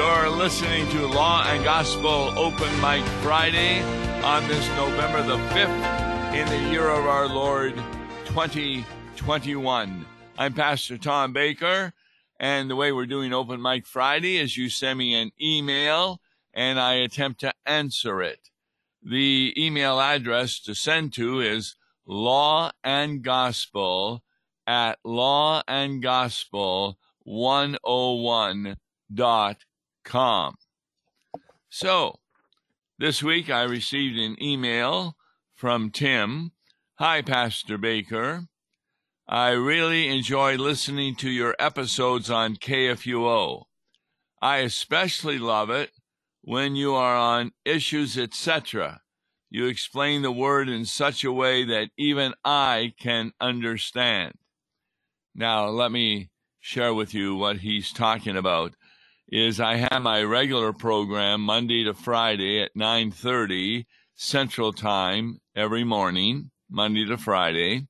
You're listening to Law and Gospel Open Mic Friday on this November the 5th in the year of our Lord 2021. I'm Pastor Tom Baker, and the way we're doing Open Mic Friday is you send me an email and I attempt to answer it. The email address to send to is law and gospel at lawandgospel101.com. So, this week I received an email from Tim. Hi, Pastor Baker. I really enjoy listening to your episodes on KFUO. I especially love it when you are on issues, etc. You explain the word in such a way that even I can understand. Now, let me share with you what he's talking about is I have my regular program Monday to Friday at 9:30 Central Time every morning, Monday to Friday.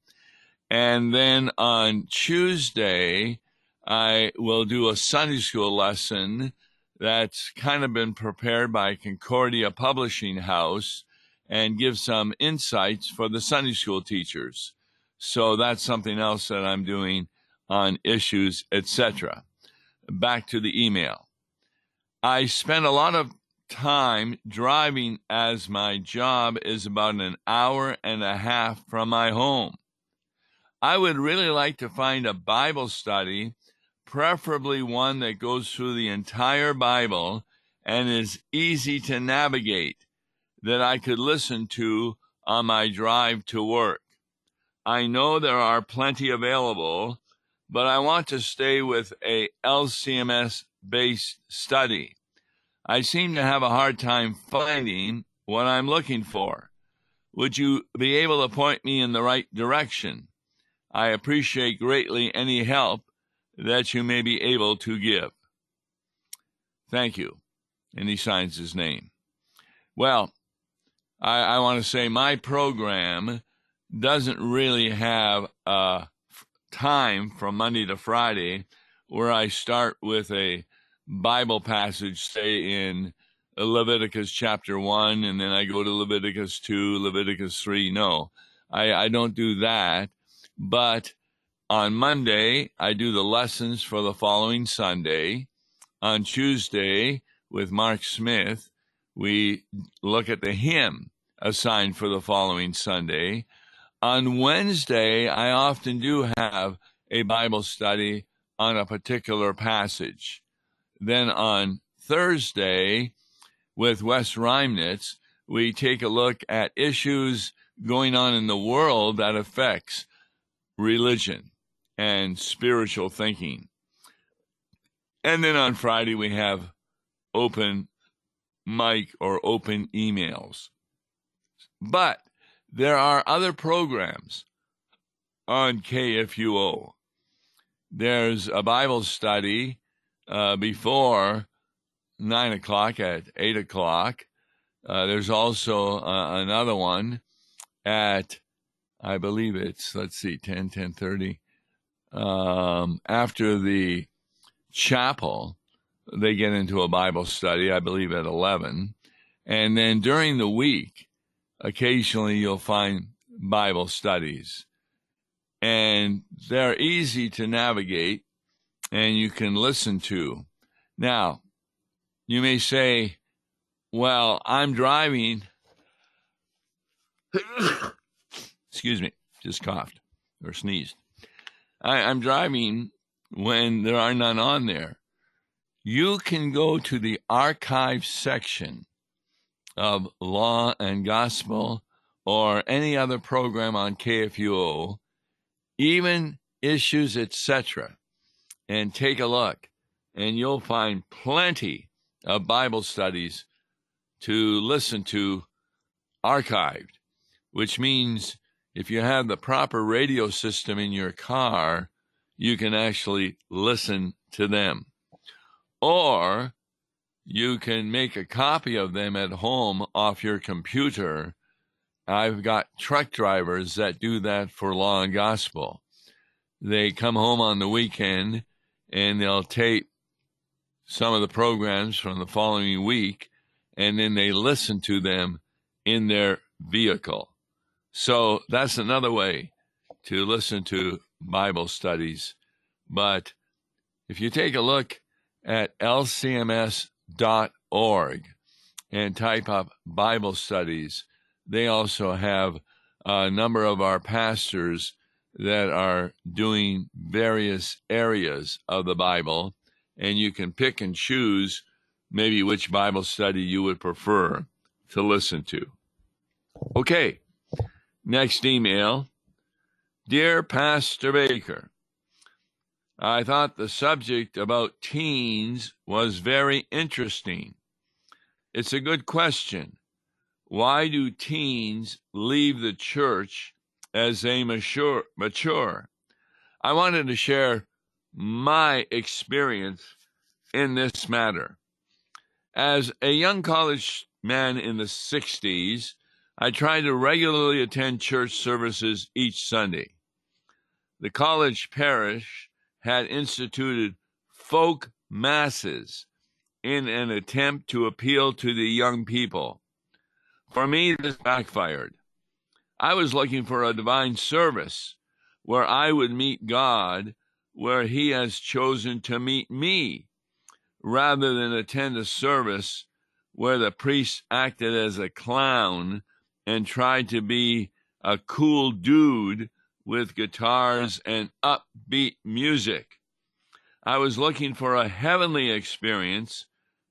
And then on Tuesday, I will do a Sunday school lesson that's kind of been prepared by Concordia Publishing House and give some insights for the Sunday school teachers. So that's something else that I'm doing on issues, etc. Back to the email. I spend a lot of time driving as my job is about an hour and a half from my home. I would really like to find a Bible study preferably one that goes through the entire Bible and is easy to navigate that I could listen to on my drive to work. I know there are plenty available, but I want to stay with a LCMS based study. I seem to have a hard time finding what I'm looking for. Would you be able to point me in the right direction? I appreciate greatly any help that you may be able to give. Thank you. And he signs his name. Well, I, I want to say my program doesn't really have a time from Monday to Friday where I start with a Bible passage, say in Leviticus chapter 1, and then I go to Leviticus 2, Leviticus 3. No, I, I don't do that. But on Monday, I do the lessons for the following Sunday. On Tuesday, with Mark Smith, we look at the hymn assigned for the following Sunday. On Wednesday, I often do have a Bible study on a particular passage. Then on Thursday, with Wes Reimnitz, we take a look at issues going on in the world that affects religion and spiritual thinking. And then on Friday, we have open mic or open emails. But there are other programs on KFUO. There's a Bible study uh, before 9 o'clock at 8 o'clock. Uh, there's also uh, another one at, I believe it's, let's see, 10, 10 30 um, after the chapel, they get into a Bible study, I believe at 11. And then during the week, occasionally you'll find Bible studies. And they're easy to navigate and you can listen to. Now, you may say, well, I'm driving. Excuse me, just coughed or sneezed. I, I'm driving when there are none on there. You can go to the archive section of Law and Gospel or any other program on KFUO, even issues, etc., and take a look, and you'll find plenty of Bible studies to listen to archived, which means if you have the proper radio system in your car, you can actually listen to them. Or you can make a copy of them at home off your computer. I've got truck drivers that do that for Law and Gospel. They come home on the weekend and they'll tape some of the programs from the following week, and then they listen to them in their vehicle. So that's another way to listen to Bible studies. But if you take a look at lcms.org and type up Bible studies, they also have a number of our pastors that are doing various areas of the Bible, and you can pick and choose maybe which Bible study you would prefer to listen to. Okay, next email. Dear Pastor Baker, I thought the subject about teens was very interesting. It's a good question. Why do teens leave the church as they mature? mature? I wanted to share my experience in this matter. As a young college man in the 60s, I tried to regularly attend church services each Sunday. The college parish had instituted folk masses in an attempt to appeal to the young people. For me, this backfired. I was looking for a divine service where I would meet God where He has chosen to meet me, rather than attend a service where the priest acted as a clown and tried to be a cool dude with guitars and upbeat music. I was looking for a heavenly experience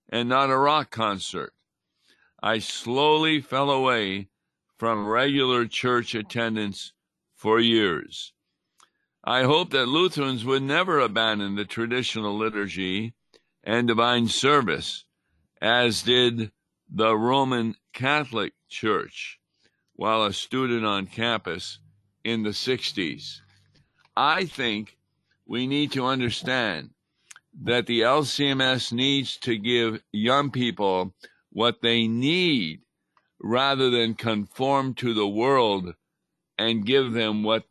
and not a rock concert. I slowly fell away from regular church attendance for years. I hope that Lutherans would never abandon the traditional liturgy and divine service, as did the Roman Catholic Church while a student on campus in the 60s. I think we need to understand that the LCMS needs to give young people what they need rather than conform to the world and give them what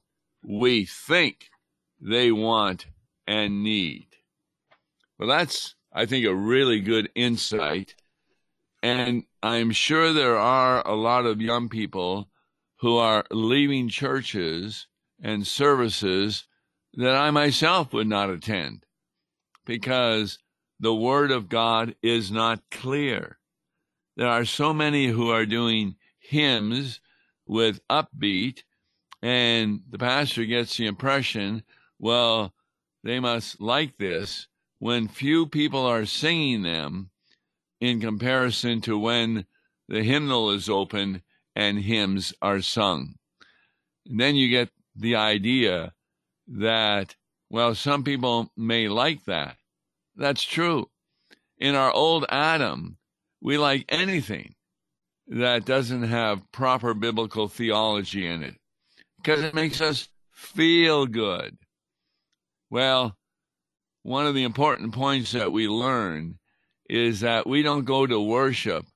we think they want and need. Well, that's, I think, a really good insight. And I'm sure there are a lot of young people who are leaving churches and services that I myself would not attend because the Word of God is not clear. There are so many who are doing hymns with upbeat, and the pastor gets the impression, well, they must like this when few people are singing them in comparison to when the hymnal is open and hymns are sung. And then you get the idea that, well, some people may like that. That's true. In our old Adam, we like anything that doesn't have proper biblical theology in it because it makes us feel good. Well, one of the important points that we learn is that we don't go to worship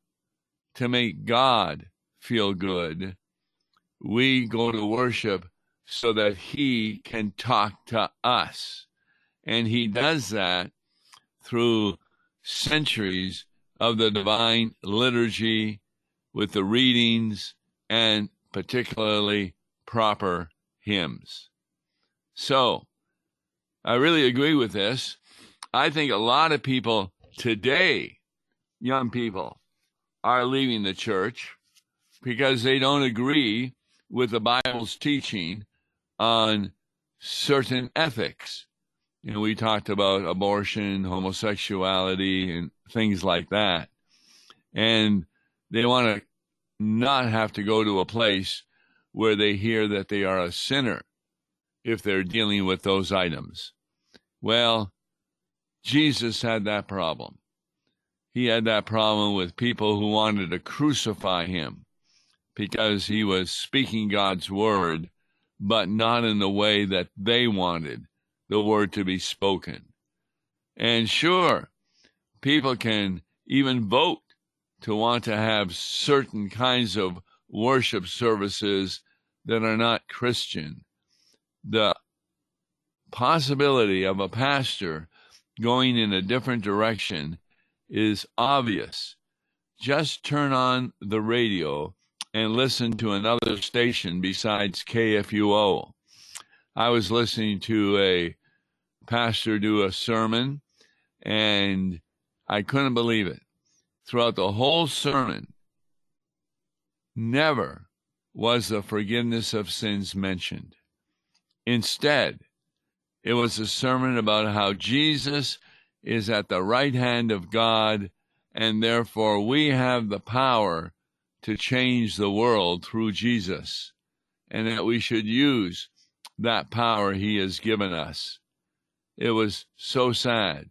to make God feel good. We go to worship so that He can talk to us. And He does that through centuries of the divine liturgy with the readings and particularly proper hymns. So, I really agree with this. I think a lot of people today, young people, are leaving the church because they don't agree with the Bible's teaching on certain ethics. You know, we talked about abortion, homosexuality, and things like that. And they want to not have to go to a place where they hear that they are a sinner if they're dealing with those items. Well, Jesus had that problem. He had that problem with people who wanted to crucify him because he was speaking God's word, but not in the way that they wanted the word to be spoken. And sure, people can even vote to want to have certain kinds of worship services that are not Christian. The possibility of a pastor going in a different direction is obvious. Just turn on the radio and listen to another station besides KFUO. I was listening to a pastor do a sermon and I couldn't believe it. Throughout the whole sermon, never was the forgiveness of sins mentioned. Instead, it was a sermon about how Jesus is at the right hand of God, and therefore we have the power to change the world through Jesus, and that we should use that power He has given us. It was so sad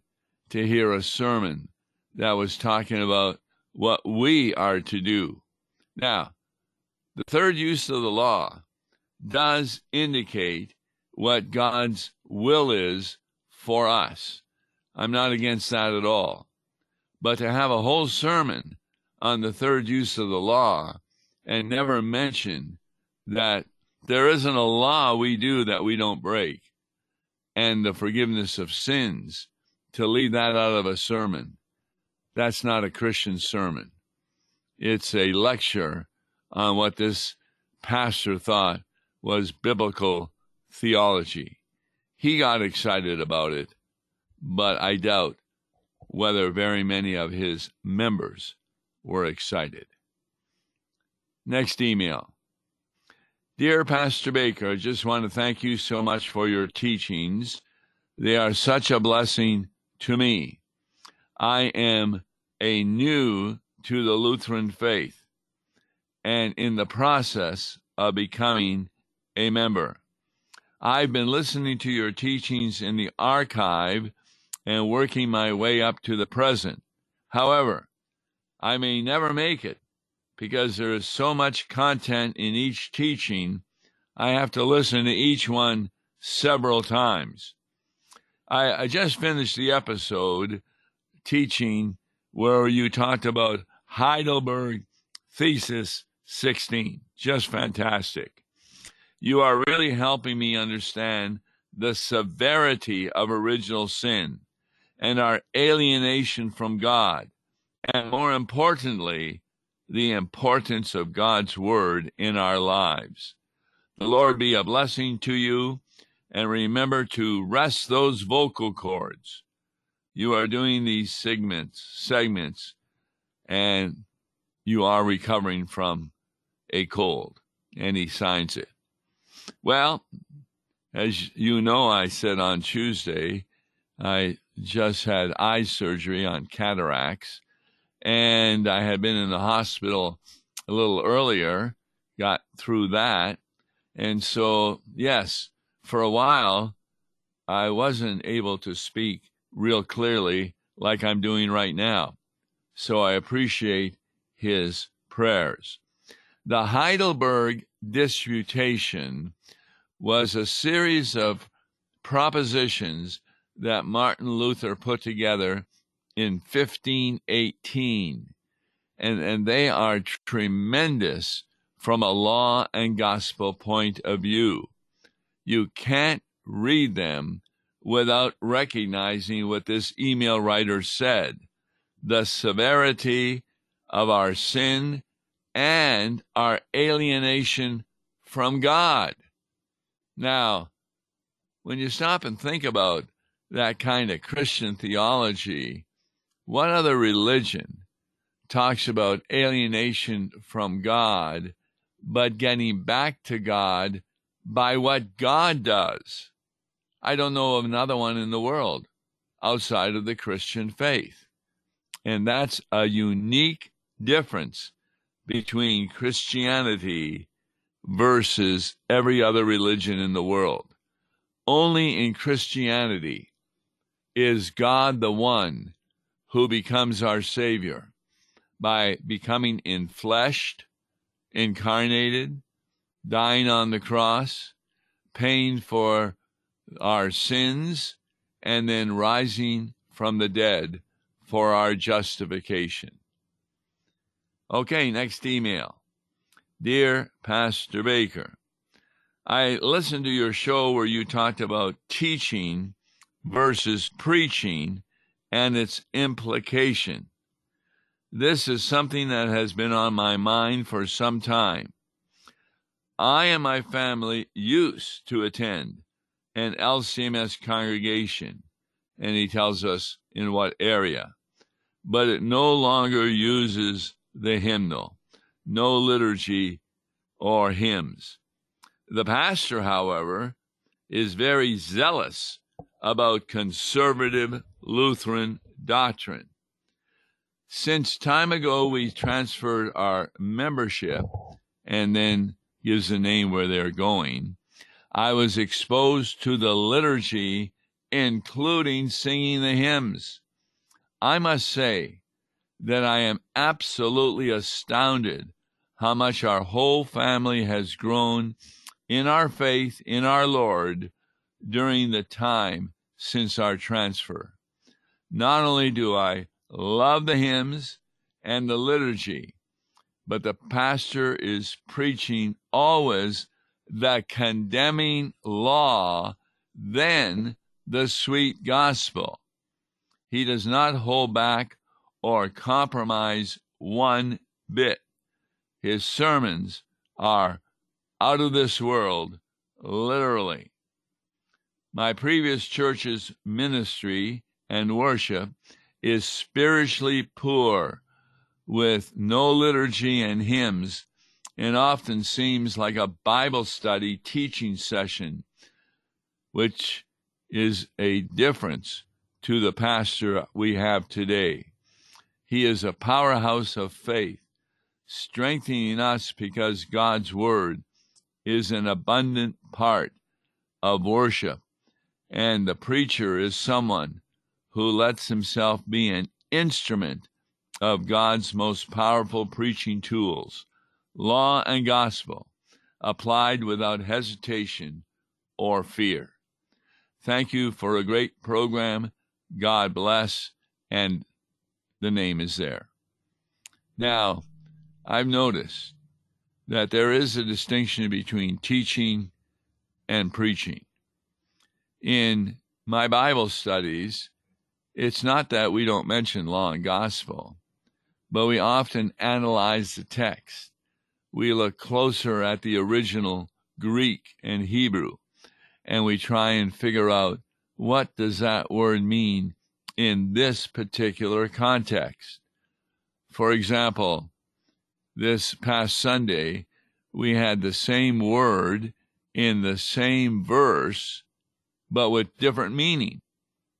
to hear a sermon that was talking about what we are to do. Now, the third use of the law does indicate what God's will is for us. I'm not against that at all. But to have a whole sermon on the third use of the law and never mention that there isn't a law we do that we don't break and the forgiveness of sins, to leave that out of a sermon, that's not a Christian sermon. It's a lecture on what this pastor thought was biblical theology. He got excited about it, but I doubt whether very many of his members were excited. Next email. Dear Pastor Baker, I just want to thank you so much for your teachings. They are such a blessing to me. I am a new to the Lutheran faith and in the process of becoming a member. I've been listening to your teachings in the archive and working my way up to the present. However, I may never make it because there is so much content in each teaching, I have to listen to each one several times. I, I just finished the episode teaching where you talked about Heidelberg Thesis 16. Just fantastic. You are really helping me understand the severity of original sin and our alienation from God, and more importantly, the importance of God's Word in our lives. The Lord be a blessing to you, and remember to rest those vocal cords. You are doing these segments, segments, and you are recovering from a cold. And he signs it. Well, as you know, I said on Tuesday, I just had eye surgery on cataracts, and I had been in the hospital a little earlier, got through that. And so, yes, for a while, I wasn't able to speak real clearly like I'm doing right now. So I appreciate his prayers. The Heidelberg Disputation was a series of propositions that Martin Luther put together in 1518. And, and they are tremendous from a law and gospel point of view. You can't read them without recognizing what this email writer said the severity of our sin and our alienation from God. Now, when you stop and think about that kind of Christian theology, what other religion talks about alienation from God, but getting back to God by what God does? I don't know of another one in the world outside of the Christian faith. And that's a unique difference between Christianity versus every other religion in the world. Only in Christianity is God the one who becomes our Savior by becoming infleshed, incarnated, dying on the cross, paying for our sins, and then rising from the dead for our justification. Okay, next email. Dear Pastor Baker, I listened to your show where you talked about teaching versus preaching and its implication. This is something that has been on my mind for some time. I and my family used to attend an LCMS congregation, and he tells us in what area, but it no longer uses the hymnal, no liturgy or hymns. The pastor, however, is very zealous about conservative Lutheran doctrine. Since time ago, we transferred our membership and then gives the name where they're going. I was exposed to the liturgy, including singing the hymns. I must say that I am absolutely astounded how much our whole family has grown in our faith in our Lord during the time since our transfer. Not only do I love the hymns and the liturgy, but the pastor is preaching always the condemning law, then the sweet gospel. He does not hold back or compromise one bit. His sermons are out of this world, literally. My previous church's ministry and worship is spiritually poor with no liturgy and hymns and often seems like a Bible study teaching session, which is a difference to the pastor we have today. He is a powerhouse of faith, strengthening us because God's Word is an abundant part of worship, and the preacher is someone who lets himself be an instrument of God's most powerful preaching tools, law and gospel, applied without hesitation or fear. Thank you for a great program. God bless, and the name is there. Now, I've noticed that there is a distinction between teaching and preaching. In my Bible studies, it's not that we don't mention law and gospel, but we often analyze the text. We look closer at the original Greek and Hebrew, and we try and figure out what does that word mean in this particular context. For example, this past Sunday, we had the same word in the same verse, but with different meaning.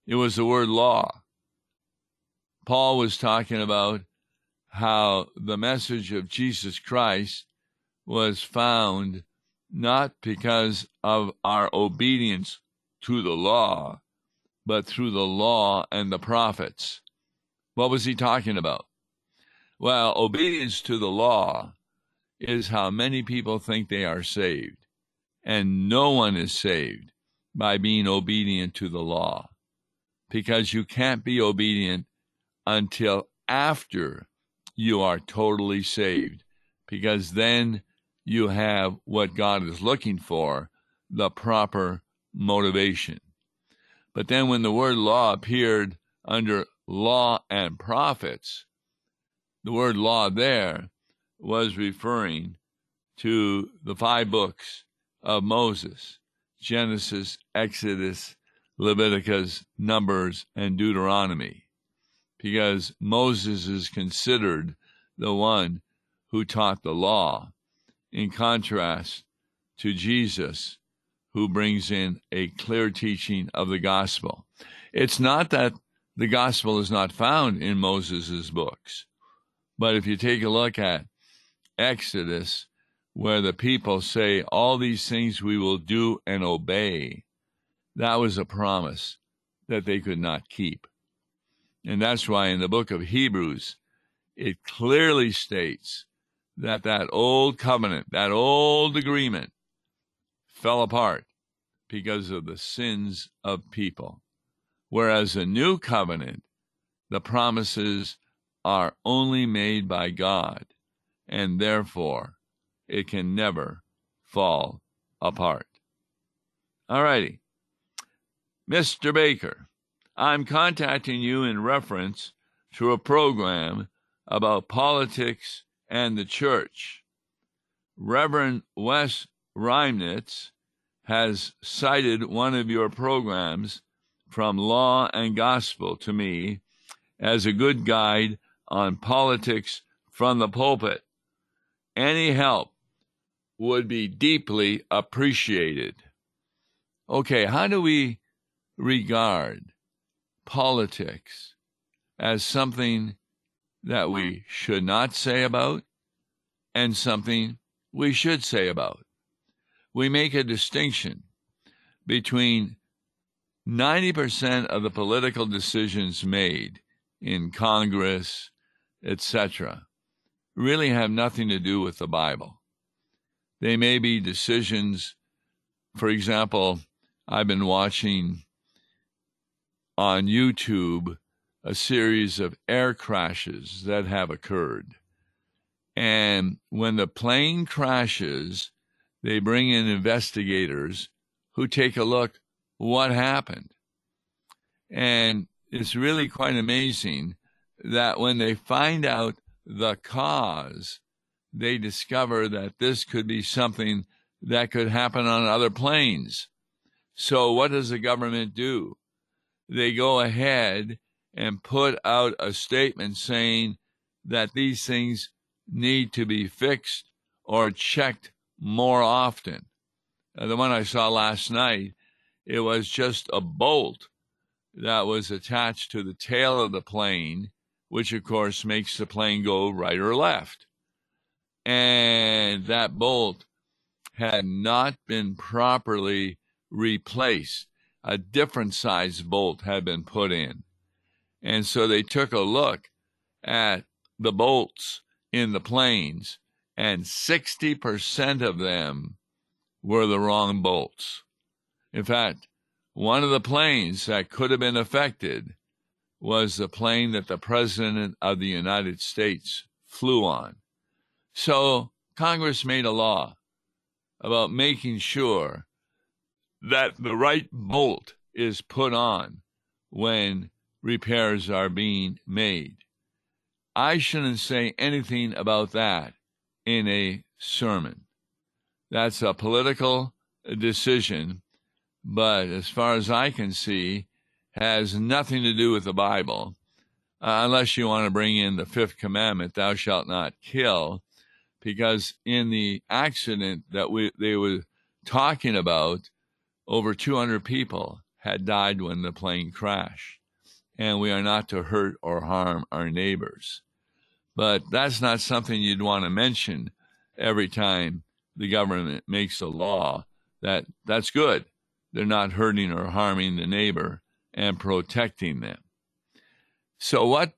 It was the word law. Paul was talking about how the message of Jesus Christ was found not because of our obedience to the law, but through the law and the prophets. What was he talking about? Well, obedience to the law is how many people think they are saved. And no one is saved by being obedient to the law because you can't be obedient until after you are totally saved because then you have what God is looking for the proper motivation. But then when the word law appeared under law and prophets, the word law there was referring to the five books of Moses Genesis, Exodus, Leviticus, Numbers, and Deuteronomy, because Moses is considered the one who taught the law, in contrast to Jesus, who brings in a clear teaching of the gospel. It's not that the gospel is not found in Moses' books. But if you take a look at Exodus, where the people say, All these things we will do and obey, that was a promise that they could not keep. And that's why in the book of Hebrews, it clearly states that that old covenant, that old agreement, fell apart because of the sins of people. Whereas a new covenant, the promises are only made by God, and therefore it can never fall apart. All righty. Mr. Baker, I'm contacting you in reference to a program about politics and the church. Reverend Wes Reimnitz has cited one of your programs from Law and Gospel to me as a good guide on politics from the pulpit. Any help would be deeply appreciated. Okay, how do we regard politics as something that we should not say about and something we should say about? We make a distinction between 90% of the political decisions made in Congress, etc., really have nothing to do with the Bible. They may be decisions, for example, I've been watching on YouTube a series of air crashes that have occurred. And when the plane crashes, they bring in investigators who take a look what happened. And it's really quite amazing that when they find out the cause, they discover that this could be something that could happen on other planes. So, what does the government do? They go ahead and put out a statement saying that these things need to be fixed or checked more often. Uh, the one I saw last night, it was just a bolt that was attached to the tail of the plane, which of course makes the plane go right or left and that bolt had not been properly replaced. A different size bolt had been put in. And so they took a look at the bolts in the planes, and 60% of them were the wrong bolts. In fact, one of the planes that could have been affected was the plane that the President of the United States flew on. So Congress made a law about making sure that the right bolt is put on when repairs are being made. I shouldn't say anything about that in a sermon. That's a political decision, but as far as I can see, has nothing to do with the Bible, uh, unless you want to bring in the fifth commandment, thou shalt not kill because in the accident that we they were talking about, over 200 people had died when the plane crashed, and we are not to hurt or harm our neighbors. But that's not something you'd want to mention every time the government makes a law. That that's good. They're not hurting or harming the neighbor and protecting them. So what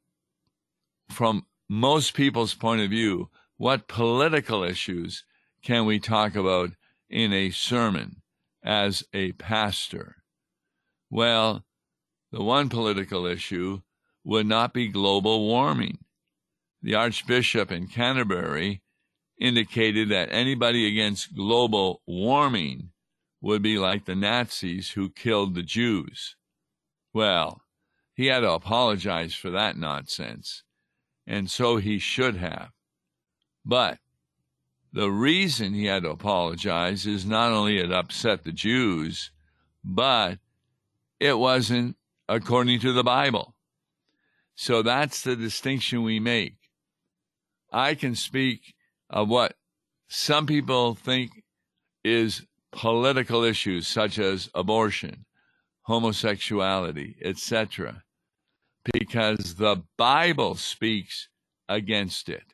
from most people's point of view, what political issues can we talk about in a sermon as a pastor? Well, the one political issue would not be global warming. The Archbishop in Canterbury indicated that anybody against global warming would be like the Nazis who killed the Jews. Well, he had to apologize for that nonsense, and so he should have. But the reason he had to apologize is not only it upset the Jews, but it wasn't according to the Bible. So that's the distinction we make. I can speak of what some people think is political issues such as abortion, homosexuality, etc., because the Bible speaks against it.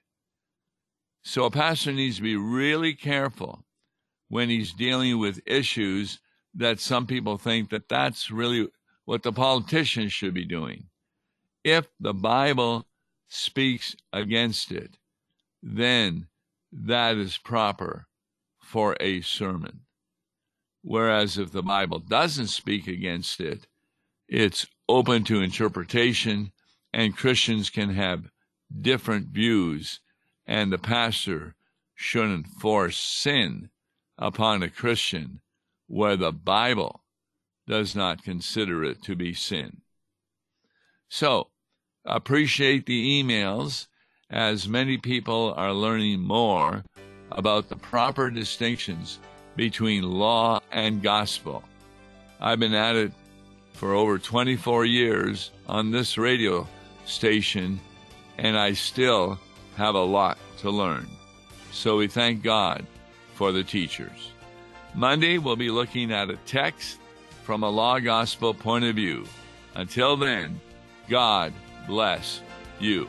So a pastor needs to be really careful when he's dealing with issues that some people think that that's really what the politicians should be doing. If the Bible speaks against it, then that is proper for a sermon. Whereas if the Bible doesn't speak against it, it's open to interpretation, and Christians can have different views and the pastor shouldn't force sin upon a Christian where the Bible does not consider it to be sin. So, appreciate the emails as many people are learning more about the proper distinctions between law and gospel. I've been at it for over 24 years on this radio station, and I still have a lot to learn. So we thank God for the teachers. Monday, we'll be looking at a text from a law gospel point of view. Until then, God bless you.